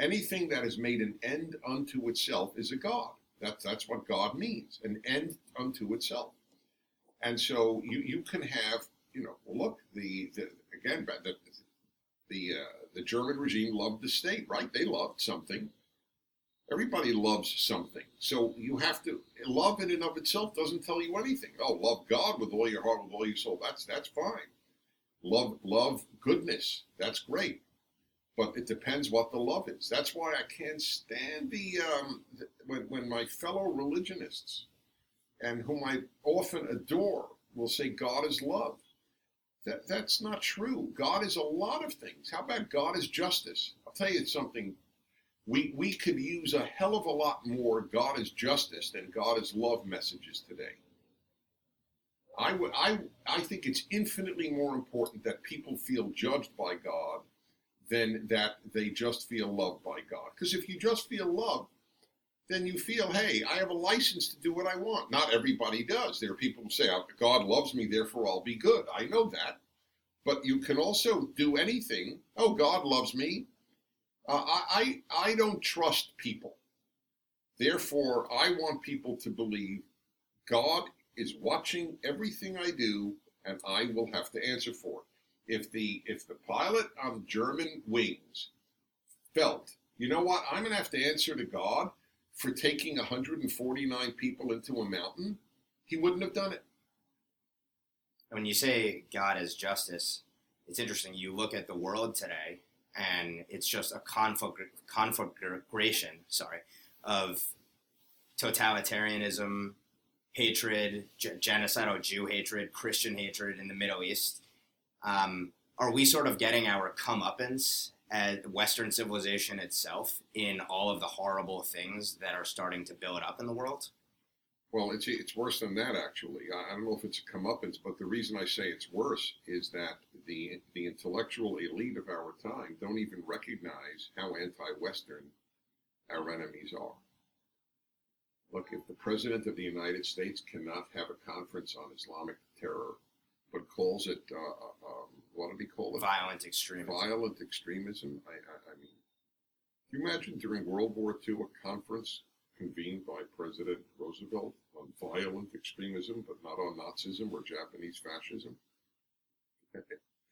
Anything that is made an end unto itself is a god. That's that's what God means, an end unto itself. And so you you can have you know look the, the again the the uh, the German regime loved the state right they loved something. Everybody loves something. So you have to love in and of itself doesn't tell you anything. Oh, love God with all your heart, with all your soul. That's that's fine. Love love goodness. That's great but it depends what the love is. That's why I can't stand the, um, the when, when my fellow religionists and whom I often adore will say God is love. That that's not true. God is a lot of things. How about God is justice? I'll tell you something. We we could use a hell of a lot more God is justice than God is love messages today. I would I I think it's infinitely more important that people feel judged by God than that they just feel loved by God. Because if you just feel loved, then you feel, hey, I have a license to do what I want. Not everybody does. There are people who say, oh, God loves me, therefore I'll be good. I know that. But you can also do anything. Oh, God loves me. Uh, I, I, I don't trust people. Therefore, I want people to believe God is watching everything I do and I will have to answer for it if the if the pilot on Germanwings felt, you know what, I'm to have to answer to God for taking 149 people into a mountain, he wouldn't have done it. When you say God is justice, it's interesting. You look at the world today, and it's just a conflagration, sorry, of totalitarianism, hatred, genocidal Jew hatred, Christian hatred in the Middle East um, are we sort of getting our comeuppance at Western civilization itself in all of the horrible things that are starting to build up in the world? Well, it's it's worse than that actually. I, don't know if it's a comeuppance, but the reason I say it's worse is that the the intellectual elite of our time don't even recognize how anti-Western our enemies are. Look, if the president of the United States cannot have a conference on Islamic terror but calls it uh, what did he call it? Violent extremism. Violent extremism. I, I, I mean, can you imagine during World War II a conference convened by President Roosevelt on violent extremism, but not on Nazism or Japanese fascism?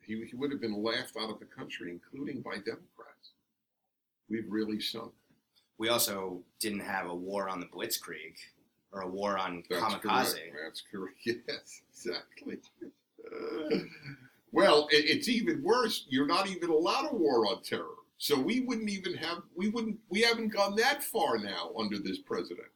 He, he would have been laughed out of the country, including by Democrats. We've really sunk. We also didn't have a war on the Blitzkrieg or a war on That's kamikaze. Correct. That's correct. Yes, exactly. Well, it's even worse. You're not even allowed a war on terror. So we wouldn't even have, we wouldn't, we haven't gone that far now under this president.